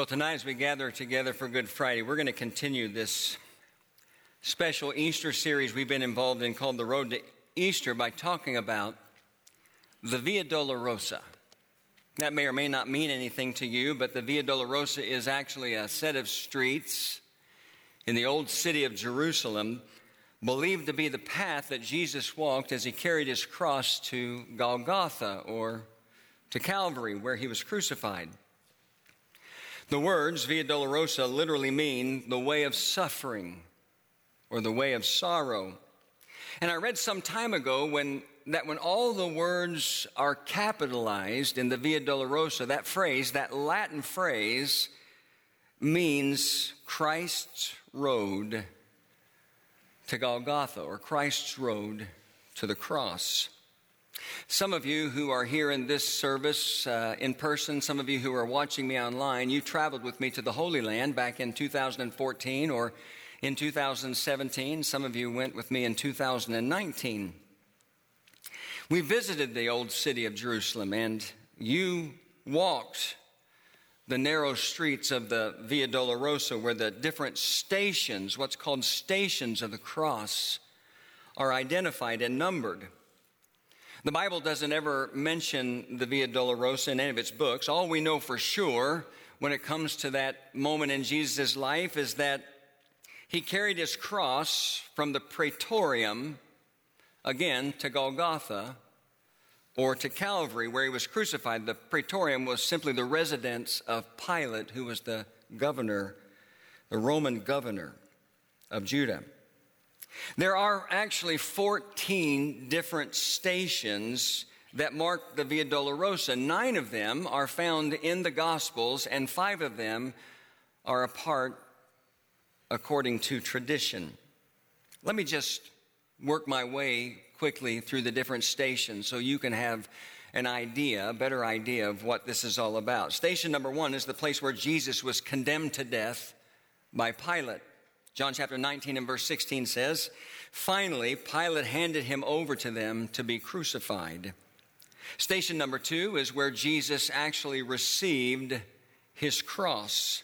Well, tonight, as we gather together for Good Friday, we're going to continue this special Easter series we've been involved in called The Road to Easter by talking about the Via Dolorosa. That may or may not mean anything to you, but the Via Dolorosa is actually a set of streets in the old city of Jerusalem, believed to be the path that Jesus walked as he carried his cross to Golgotha or to Calvary, where he was crucified. The words Via Dolorosa literally mean the way of suffering or the way of sorrow. And I read some time ago when that when all the words are capitalized in the Via Dolorosa, that phrase, that Latin phrase, means Christ's road to Golgotha or Christ's road to the cross. Some of you who are here in this service uh, in person, some of you who are watching me online, you traveled with me to the Holy Land back in 2014 or in 2017. Some of you went with me in 2019. We visited the old city of Jerusalem and you walked the narrow streets of the Via Dolorosa where the different stations, what's called stations of the cross, are identified and numbered. The Bible doesn't ever mention the Via Dolorosa in any of its books. All we know for sure when it comes to that moment in Jesus' life is that he carried his cross from the praetorium, again, to Golgotha or to Calvary, where he was crucified. The praetorium was simply the residence of Pilate, who was the governor, the Roman governor of Judah. There are actually 14 different stations that mark the Via Dolorosa. Nine of them are found in the Gospels, and five of them are apart according to tradition. Let me just work my way quickly through the different stations so you can have an idea, a better idea of what this is all about. Station number one is the place where Jesus was condemned to death by Pilate. John chapter 19 and verse 16 says, Finally, Pilate handed him over to them to be crucified. Station number two is where Jesus actually received his cross.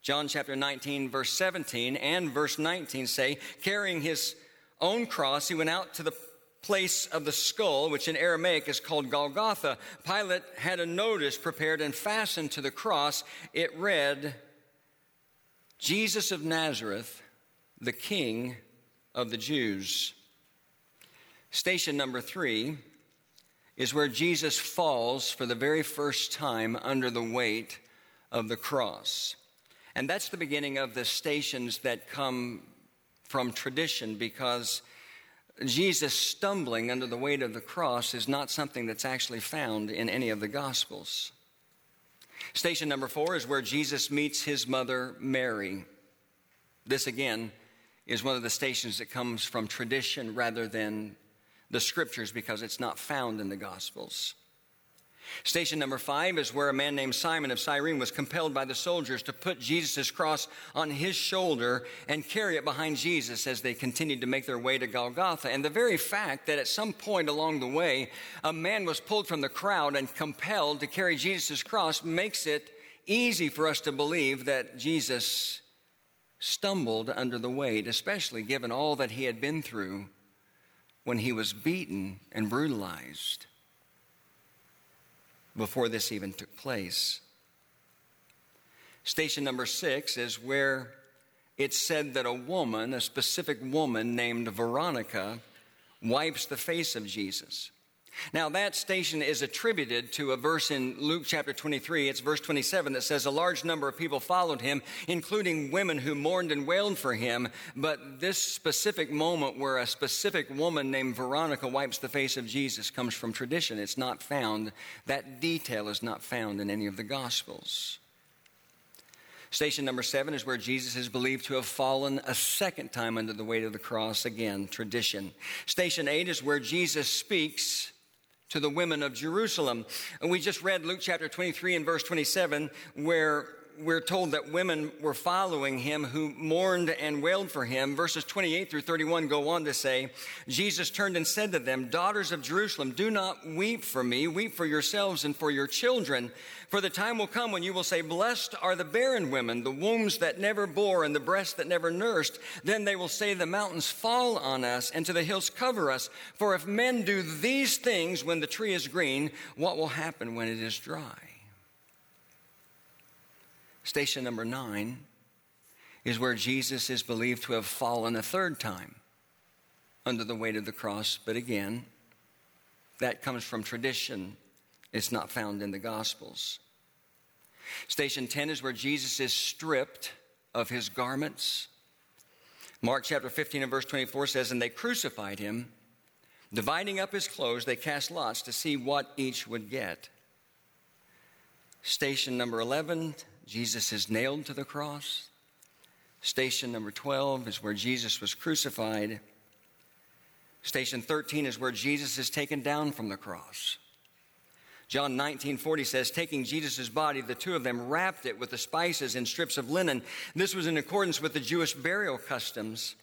John chapter 19, verse 17 and verse 19 say, carrying his own cross, he went out to the place of the skull, which in Aramaic is called Golgotha. Pilate had a notice prepared and fastened to the cross. It read, Jesus of Nazareth, the King of the Jews. Station number three is where Jesus falls for the very first time under the weight of the cross. And that's the beginning of the stations that come from tradition because Jesus stumbling under the weight of the cross is not something that's actually found in any of the Gospels. Station number four is where Jesus meets his mother, Mary. This again is one of the stations that comes from tradition rather than the scriptures because it's not found in the Gospels. Station number five is where a man named Simon of Cyrene was compelled by the soldiers to put Jesus' cross on his shoulder and carry it behind Jesus as they continued to make their way to Golgotha. And the very fact that at some point along the way, a man was pulled from the crowd and compelled to carry Jesus' cross makes it easy for us to believe that Jesus stumbled under the weight, especially given all that he had been through when he was beaten and brutalized before this even took place. Station number six is where it's said that a woman, a specific woman named Veronica, wipes the face of Jesus. Now, that station is attributed to a verse in Luke chapter 23. It's verse 27 that says, A large number of people followed him, including women who mourned and wailed for him. But this specific moment where a specific woman named Veronica wipes the face of Jesus comes from tradition. It's not found, that detail is not found in any of the Gospels. Station number seven is where Jesus is believed to have fallen a second time under the weight of the cross. Again, tradition. Station eight is where Jesus speaks to the women of Jerusalem. And we just read Luke chapter 23 and verse 27, where we're told that women were following him who mourned and wailed for him. Verses 28 through 31 go on to say, Jesus turned and said to them, Daughters of Jerusalem, do not weep for me, weep for yourselves and for your children. For the time will come when you will say, Blessed are the barren women, the wombs that never bore, and the breasts that never nursed. Then they will say, The mountains fall on us, and to the hills cover us. For if men do these things when the tree is green, what will happen when it is dry? Station number nine is where Jesus is believed to have fallen a third time under the weight of the cross. But again, that comes from tradition, it's not found in the Gospels. Station 10 is where Jesus is stripped of his garments. Mark chapter 15 and verse 24 says, And they crucified him. Dividing up his clothes, they cast lots to see what each would get. Station number 11 Jesus is nailed to the cross. Station number 12 is where Jesus was crucified. Station 13 is where Jesus is taken down from the cross. John 19, 40 says, taking Jesus' body, the two of them wrapped it with the spices in strips of linen. This was in accordance with the Jewish burial customs.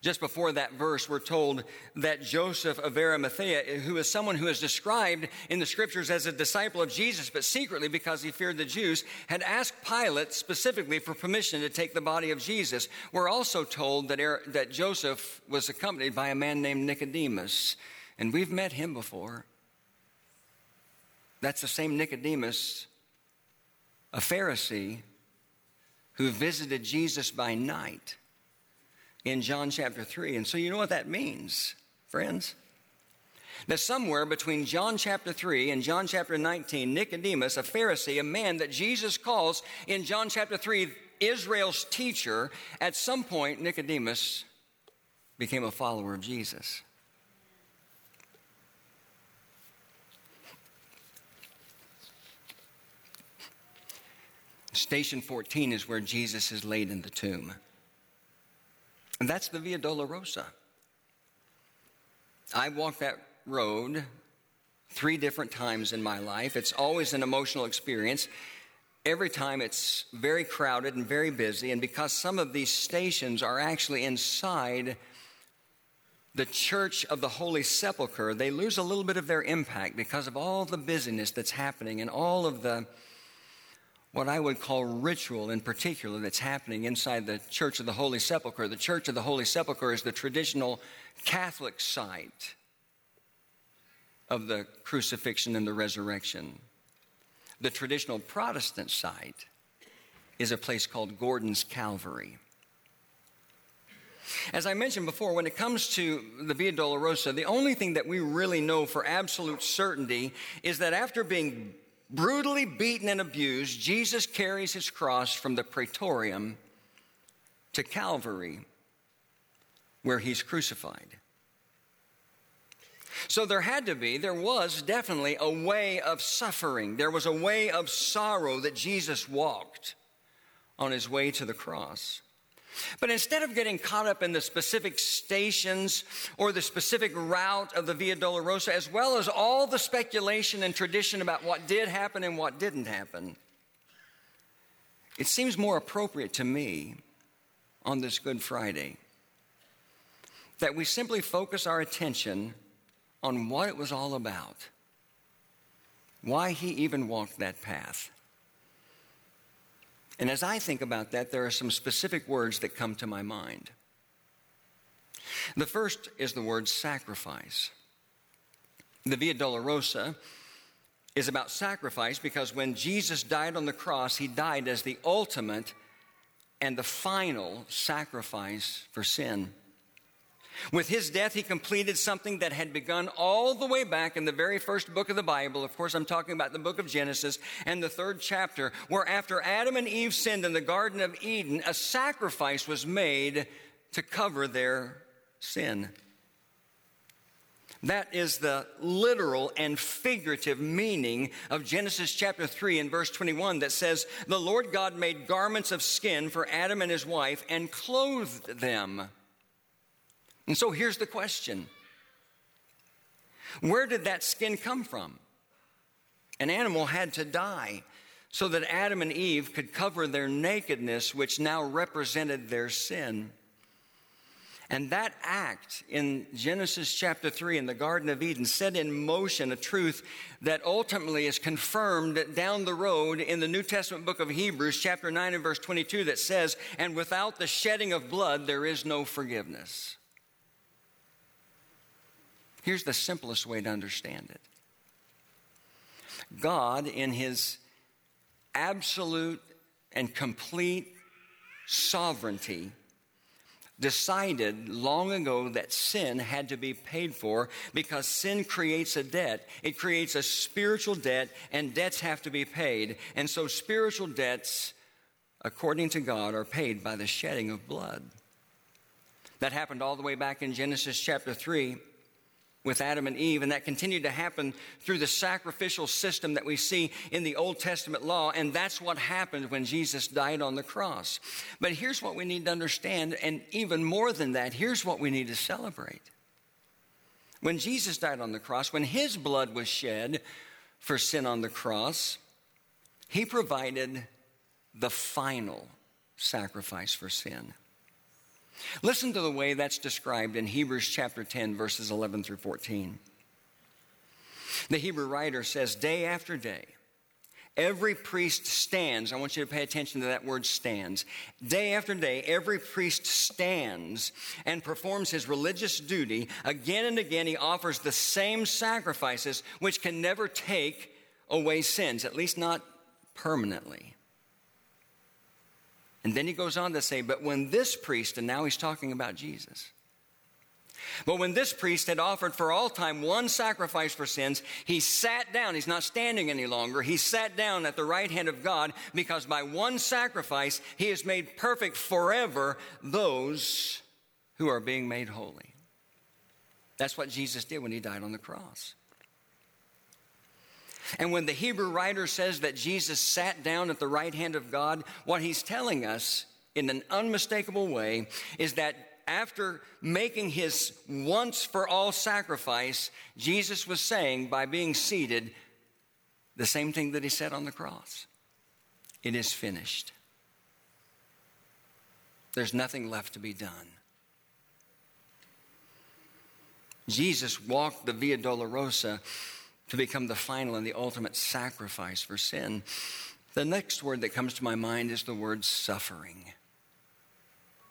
Just before that verse, we're told that Joseph of Arimathea, who is someone who is described in the scriptures as a disciple of Jesus, but secretly because he feared the Jews, had asked Pilate specifically for permission to take the body of Jesus. We're also told that, that Joseph was accompanied by a man named Nicodemus, and we've met him before. That's the same Nicodemus, a Pharisee, who visited Jesus by night in John chapter 3. And so you know what that means, friends? That somewhere between John chapter 3 and John chapter 19, Nicodemus, a Pharisee, a man that Jesus calls in John chapter 3 Israel's teacher, at some point, Nicodemus became a follower of Jesus. Station 14 is where Jesus is laid in the tomb. And that's the Via Dolorosa. I walked that road three different times in my life. It's always an emotional experience. Every time it's very crowded and very busy, and because some of these stations are actually inside the Church of the Holy Sepulchre, they lose a little bit of their impact because of all the busyness that's happening and all of the what I would call ritual in particular that's happening inside the Church of the Holy Sepulchre. The Church of the Holy Sepulchre is the traditional Catholic site of the crucifixion and the resurrection. The traditional Protestant site is a place called Gordon's Calvary. As I mentioned before, when it comes to the Via Dolorosa, the only thing that we really know for absolute certainty is that after being brutally beaten and abused, Jesus carries his cross from the praetorium to Calvary, where he's crucified. So there had to be, there was definitely a way of suffering. There was a way of sorrow that Jesus walked on his way to the cross. But instead of getting caught up in the specific stations or the specific route of the Via Dolorosa, as well as all the speculation and tradition about what did happen and what didn't happen, it seems more appropriate to me on this Good Friday that we simply focus our attention on what it was all about, why he even walked that path. And as I think about that, there are some specific words that come to my mind. The first is the word sacrifice. The Via Dolorosa is about sacrifice because when Jesus died on the cross, he died as the ultimate and the final sacrifice for sin. With his death, he completed something that had begun all the way back in the very first book of the Bible. Of course, I'm talking about the book of Genesis and the third chapter, where after Adam and Eve sinned in the Garden of Eden, a sacrifice was made to cover their sin. That is the literal and figurative meaning of Genesis chapter 3 and verse 21 that says, The Lord God made garments of skin for Adam and his wife and clothed them. And so here's the question Where did that skin come from? An animal had to die. so that Adam and Eve could cover their nakedness, which now represented their sin. And that act in Genesis chapter 3 in the Garden of Eden set in motion a truth that ultimately is confirmed down the road in the New Testament book of Hebrews, chapter 9 and verse 22, that says, And without the shedding of blood, there is no forgiveness. Here's the simplest way to understand it God, in His absolute and complete sovereignty, decided long ago that sin had to be paid for because sin creates a debt. It creates a spiritual debt, and debts have to be paid. And so, spiritual debts, according to God, are paid by the shedding of blood. That happened all the way back in Genesis chapter 3 with Adam and Eve, and that continued to happen through the sacrificial system that we see in the Old Testament law, and that's what happened when Jesus died on the cross. But here's what we need to understand, and even more than that, here's what we need to celebrate. When Jesus died on the cross, when his blood was shed for sin on the cross, he provided the final sacrifice for sin. Listen to the way that's described in Hebrews chapter 10, verses 11 through 14. The Hebrew writer says, Day after day, every priest stands. I want you to pay attention to that word stands. Day after day, every priest stands and performs his religious duty. Again and again, he offers the same sacrifices, which can never take away sins, at least not permanently. And then he goes on to say, But when this priest, and now he's talking about Jesus, but when this priest had offered for all time one sacrifice for sins, he sat down. He's not standing any longer. He sat down at the right hand of God because by one sacrifice, he has made perfect forever those who are being made holy. That's what Jesus did when he died on the cross. And when the Hebrew writer says that Jesus sat down at the right hand of God, what he's telling us in an unmistakable way is that after making his once for all sacrifice, Jesus was saying by being seated the same thing that he said on the cross it is finished. There's nothing left to be done. Jesus walked the Via Dolorosa to become the final and the ultimate sacrifice for sin. The next word that comes to my mind is the word suffering.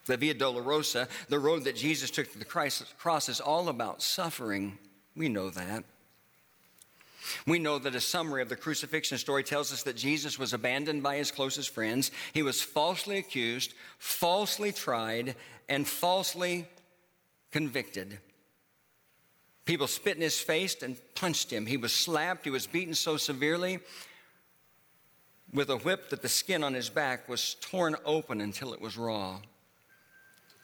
The Via Dolorosa, the road that Jesus took to the cross, is all about suffering. We know that. We know that a summary of the crucifixion story tells us that Jesus was abandoned by his closest friends. He was falsely accused, falsely tried, and falsely convicted. People spit in his face and punched him. He was slapped. He was beaten so severely with a whip that the skin on his back was torn open until it was raw.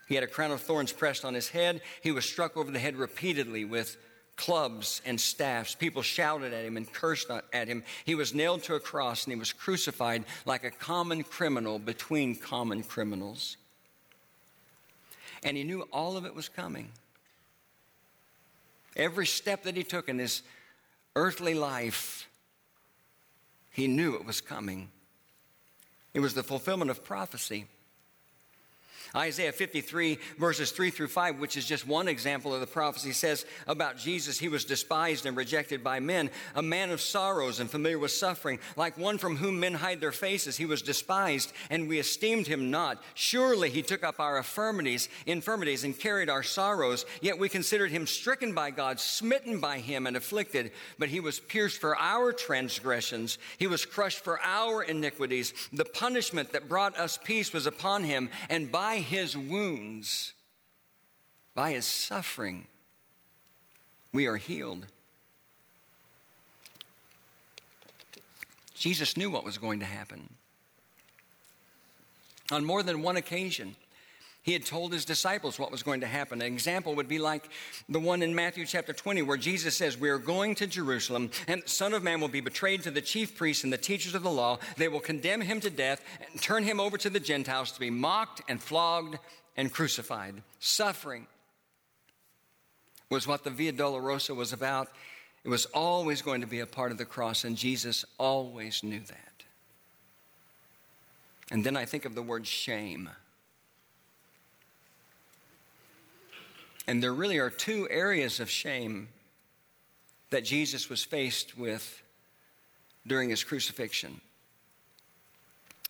He had a crown of thorns pressed on his head. He was struck over the head repeatedly with clubs and staffs. People shouted at him and cursed at him. He was nailed to a cross and he was crucified like a common criminal between common criminals. And he knew all of it was coming. Every step that he took in his earthly life, he knew it was coming. It was the fulfillment of prophecy. Isaiah 53, verses 3 through 5, which is just one example of the prophecy, says about Jesus, he was despised and rejected by men, a man of sorrows and familiar with suffering, like one from whom men hide their faces. He was despised, and we esteemed him not. Surely he took up our infirmities, infirmities and carried our sorrows, yet we considered him stricken by God, smitten by him, and afflicted. But he was pierced for our transgressions, he was crushed for our iniquities. The punishment that brought us peace was upon him, and by his wounds, by his suffering, we are healed. Jesus knew what was going to happen. On more than one occasion, he had told his disciples what was going to happen. An example would be like the one in Matthew chapter 20, where Jesus says, We are going to Jerusalem, and the Son of Man will be betrayed to the chief priests and the teachers of the law. They will condemn him to death and turn him over to the Gentiles to be mocked and flogged and crucified. Suffering was what the Via Dolorosa was about. It was always going to be a part of the cross, and Jesus always knew that. And then I think of the word shame. And there really are two areas of shame that Jesus was faced with during his crucifixion.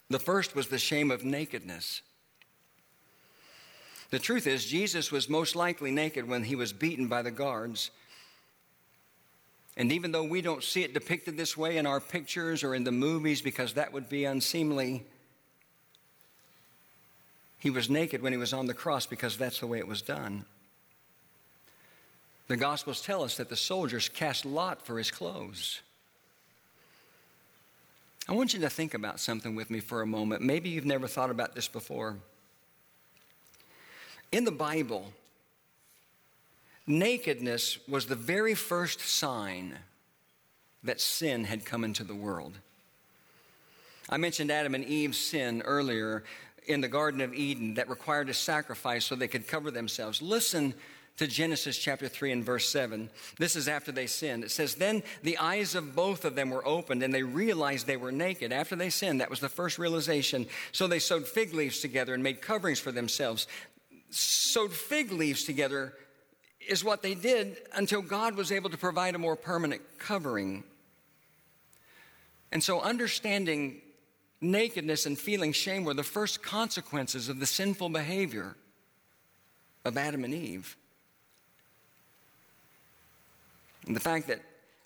The first was the shame of nakedness. The truth is, Jesus was most likely naked when he was beaten by the guards. And even though we don't see it depicted this way in our pictures or in the movies because that would be unseemly, he was naked when he was on the cross because that's the way it was done. The Gospels tell us that the soldiers cast lot for his clothes. I want you to think about something with me for a moment. Maybe you've never thought about this before. In the Bible, nakedness was the very first sign that sin had come into the world. I mentioned Adam and Eve's sin earlier in the Garden of Eden that required a sacrifice so they could cover themselves. Listen to Genesis chapter 3 and verse 7. This is after they sinned. It says, Then the eyes of both of them were opened, and they realized they were naked. After they sinned, that was the first realization. So they sewed fig leaves together and made coverings for themselves. Sewed fig leaves together is what they did until God was able to provide a more permanent covering. And so, understanding nakedness and feeling shame were the first consequences of the sinful behavior of Adam and Eve. And the fact that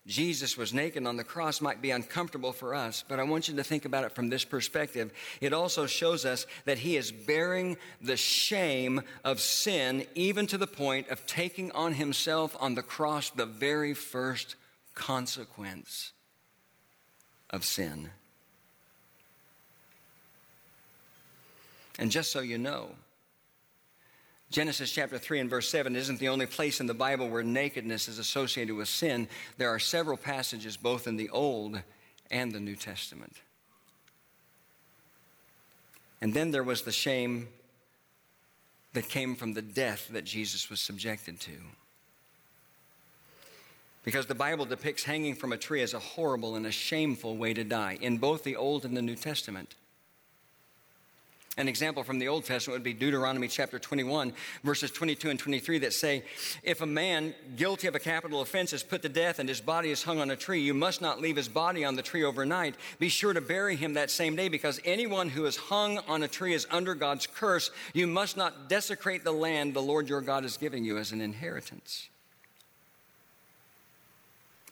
Jesus was naked on the cross might be uncomfortable for us, but I want you to think about it from this perspective. It also shows us that he is bearing the shame of sin, even to the point of taking on himself on the cross the very first consequence of sin. And just so you know, Genesis chapter 3 and verse 7 isn't the only place in the Bible where nakedness is associated with sin. There are several passages both in the Old and the New Testament. And then there was the shame that came from the death that Jesus was subjected to. Because the Bible depicts hanging from a tree as a horrible and a shameful way to die in both the Old and the New Testament. An example from the Old Testament would be Deuteronomy chapter 21, verses 22 and 23 that say, If a man guilty of a capital offense is put to death and his body is hung on a tree, you must not leave his body on the tree overnight. Be sure to bury him that same day because anyone who is hung on a tree is under God's curse. You must not desecrate the land the Lord your God is giving you as an inheritance.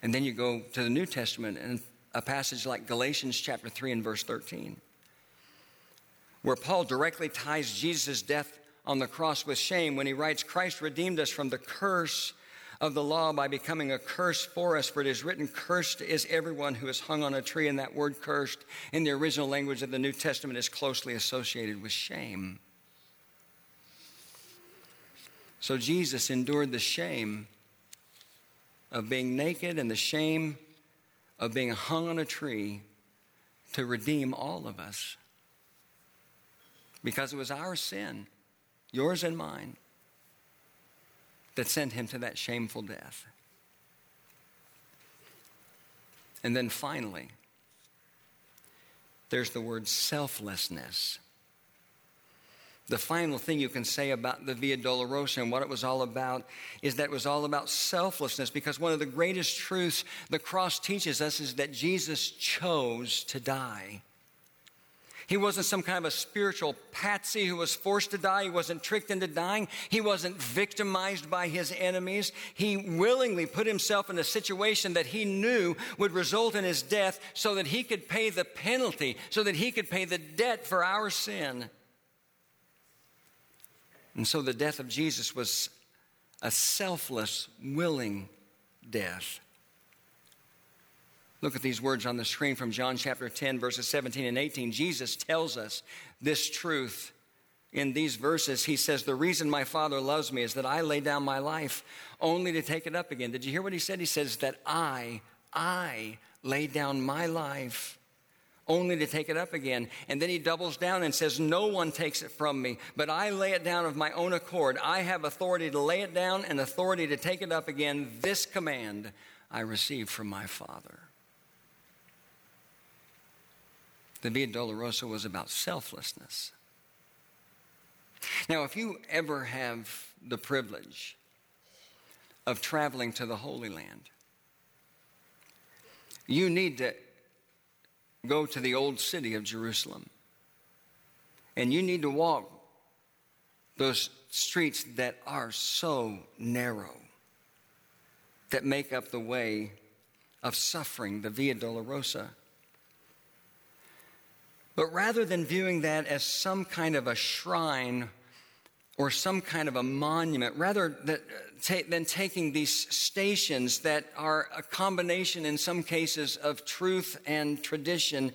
And then you go to the New Testament and a passage like Galatians chapter 3 and verse 13 where Paul directly ties Jesus' death on the cross with shame when he writes, Christ redeemed us from the curse of the law by becoming a curse for us. For it is written, Cursed is everyone who is hung on a tree. And that word cursed in the original language of the New Testament is closely associated with shame. So Jesus endured the shame of being naked and the shame of being hung on a tree to redeem all of us because it was our sin, yours and mine, that sent him to that shameful death. And then finally, there's the word selflessness. The final thing you can say about the Via Dolorosa and what it was all about is that it was all about selflessness because one of the greatest truths the cross teaches us is that Jesus chose to die. He wasn't some kind of a spiritual patsy who was forced to die. He wasn't tricked into dying. He wasn't victimized by his enemies. He willingly put himself in a situation that he knew would result in his death so that he could pay the penalty, so that he could pay the debt for our sin. And so the death of Jesus was a selfless, willing death. Look at these words on the screen from John chapter 10, verses 17 and 18. Jesus tells us this truth in these verses. He says, The reason my Father loves me is that I lay down my life only to take it up again. Did you hear what he said? He says, That I, I lay down my life only to take it up again. And then he doubles down and says, No one takes it from me, but I lay it down of my own accord. I have authority to lay it down and authority to take it up again. This command I received from my Father. The Via Dolorosa was about selflessness. Now, if you ever have the privilege of traveling to the Holy Land, you need to go to the old city of Jerusalem. And you need to walk those streets that are so narrow, that make up the way of suffering, the Via Dolorosa. But rather than viewing that as some kind of a shrine or some kind of a monument, rather uh, than taking these stations that are a combination in some cases of truth and tradition,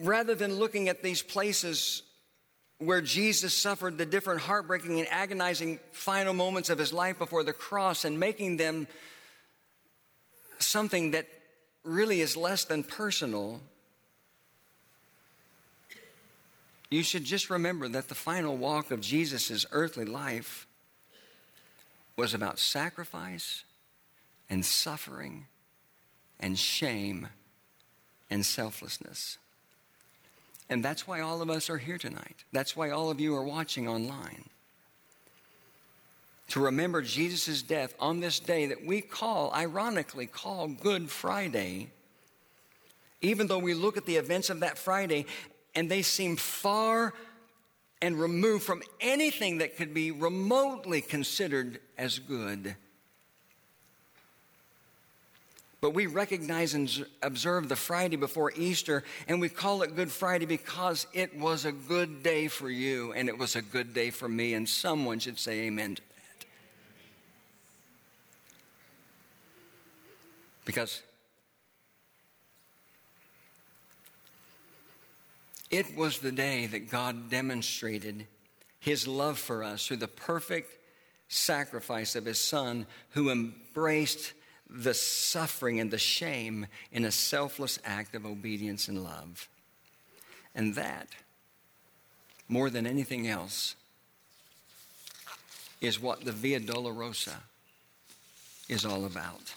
rather than looking at these places where Jesus suffered the different heartbreaking and agonizing final moments of his life before the cross and making them something that really is less than personal, you should just remember that the final walk of Jesus' earthly life was about sacrifice and suffering and shame and selflessness. And that's why all of us are here tonight. That's why all of you are watching online. To remember Jesus' death on this day that we call, ironically, call Good Friday, even though we look at the events of that Friday and they seem far and removed from anything that could be remotely considered as good. But we recognize and observe the Friday before Easter, and we call it Good Friday because it was a good day for you, and it was a good day for me, and someone should say amen to that. Because It was the day that God demonstrated his love for us through the perfect sacrifice of his son who embraced the suffering and the shame in a selfless act of obedience and love. And that, more than anything else, is what the Via Dolorosa is all about.